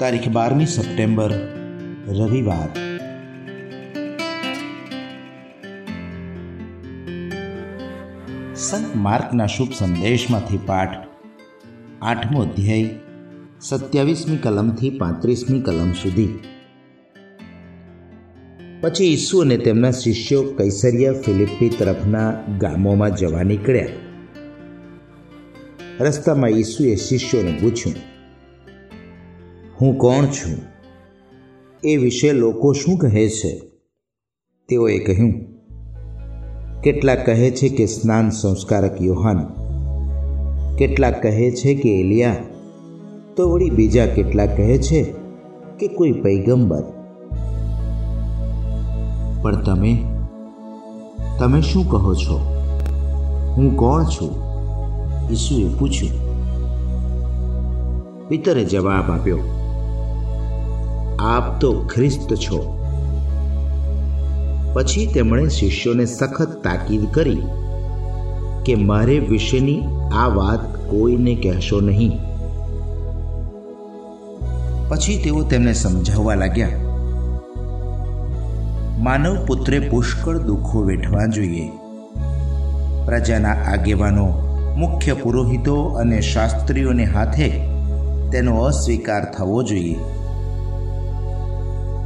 તારીખ બારમી સપ્ટેમ્બર, રવિવાર. સંત માર્કના શુભ સંદેશમાંથી પાઠ આઠમો અધ્યાય, સત્યાવીસમી કલમથી પાંત્રીસમી કલમ સુધી. પછી ઈસુ અને તેમના શિષ્યો કૈસરિયા ફિલિપ્પી તરફના ગામોમાં જવા નીકળ્યા. રસ્તામાં ઈસુએ શિષ્યોને પૂછ્યું હું કોણ છું? એ વિશે લોકો શું કહે છે? તેઓએ કહ્યું, કેટલાક કહે છે કે સ્નાન સંસ્કારક યોહાન, કેટલાક કહે છે કે એલિયા, તો વળી બીજા કેટલાક કહે છે કે કોઈ પૈગંબર. પણ તમે તમે શું કહો છો? હું કોણ છું? ઈસુએ પૂછ્યું. પિતરે જવાબ આપ્યો આપ તો ખ્રિસ્ત છો. પછી તેમણે શિષ્યોને સખત તાકીદ કરી કે મારે વિશેની આ વાત કોઈને કહેશો નહીં. પછી તેઓ તેમને સમજાવવા લાગ્યા, માનવ પુત્રે પુષ્કળ દુઃખો વેઠવા જોઈએ. પ્રજાના આગેવાનો, મુખ્ય પુરોહિતો અને શાસ્ત્રીઓને હાથે તેનો અસ્વીકાર થવો જોઈએ.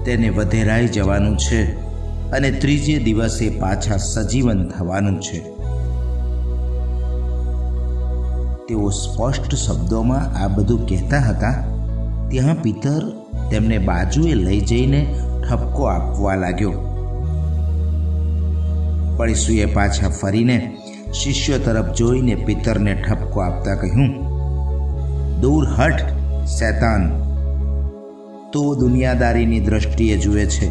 તેને વધેરાઈ જવાનું છે અને ત્રીજે દિવસે પાછા સજીવન થવાનું છે. તેઓ સ્પષ્ટ શબ્દોમાં આ બધું કહેતા હતા. ત્યાં પિતર તેમને બાજુએ લઈ જઈને ઠપકો આપવા લાગ્યો. પણ પાછા ફરીને શિષ્યો તરફ જોઈને પિતરને ઠપકો આપતા કહ્યું, દૂર હટ, શૈતાન! તો દુનિયાદારીની દ્રષ્ટિએ જુએ છે.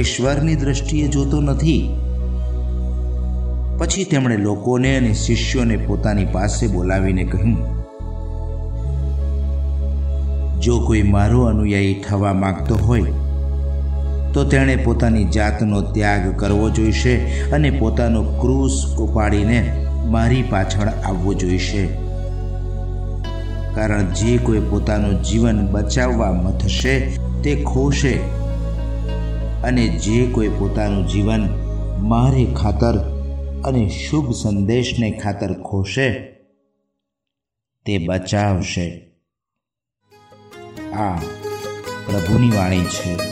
ઈશ્વરની દ્રષ્ટિએ જોતો નથી. પછી તેમણે લોકોને અને શિષ્યોને પોતાની પાસે બોલાવીને કહ્યું, જો કોઈ મારો અનુયાયી થવા માંગતો હોય, તો તેણે પોતાની જાતનો ત્યાગ કરવો જોઈશે અને પોતાનો ક્રૂસ ઉપાડીને મારી પાછળ આવવો જોઈશે. કારણ જે કોઈ પોતાનું જીવન બચાવવા મથશે, તે ખોશે. અને જે કોઈ પોતાનું જીવન મારે ખાતર અને શુભ સંદેશને ખાતર ખોશે, તે બચાવશે. આ પ્રભુની વાણી છે.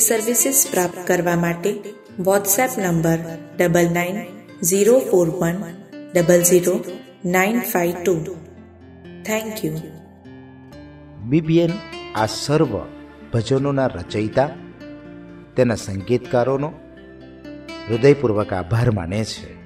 ની સર્વિસીસ પ્રાપ્ત કરવા માટે WhatsApp number double nine zero four one double zero nine five two thank you BBN આ સર્વ ભજનોના રચયિતા, તેના સંગીતકારોનો હૃદયપૂર્વક આભાર માને છે.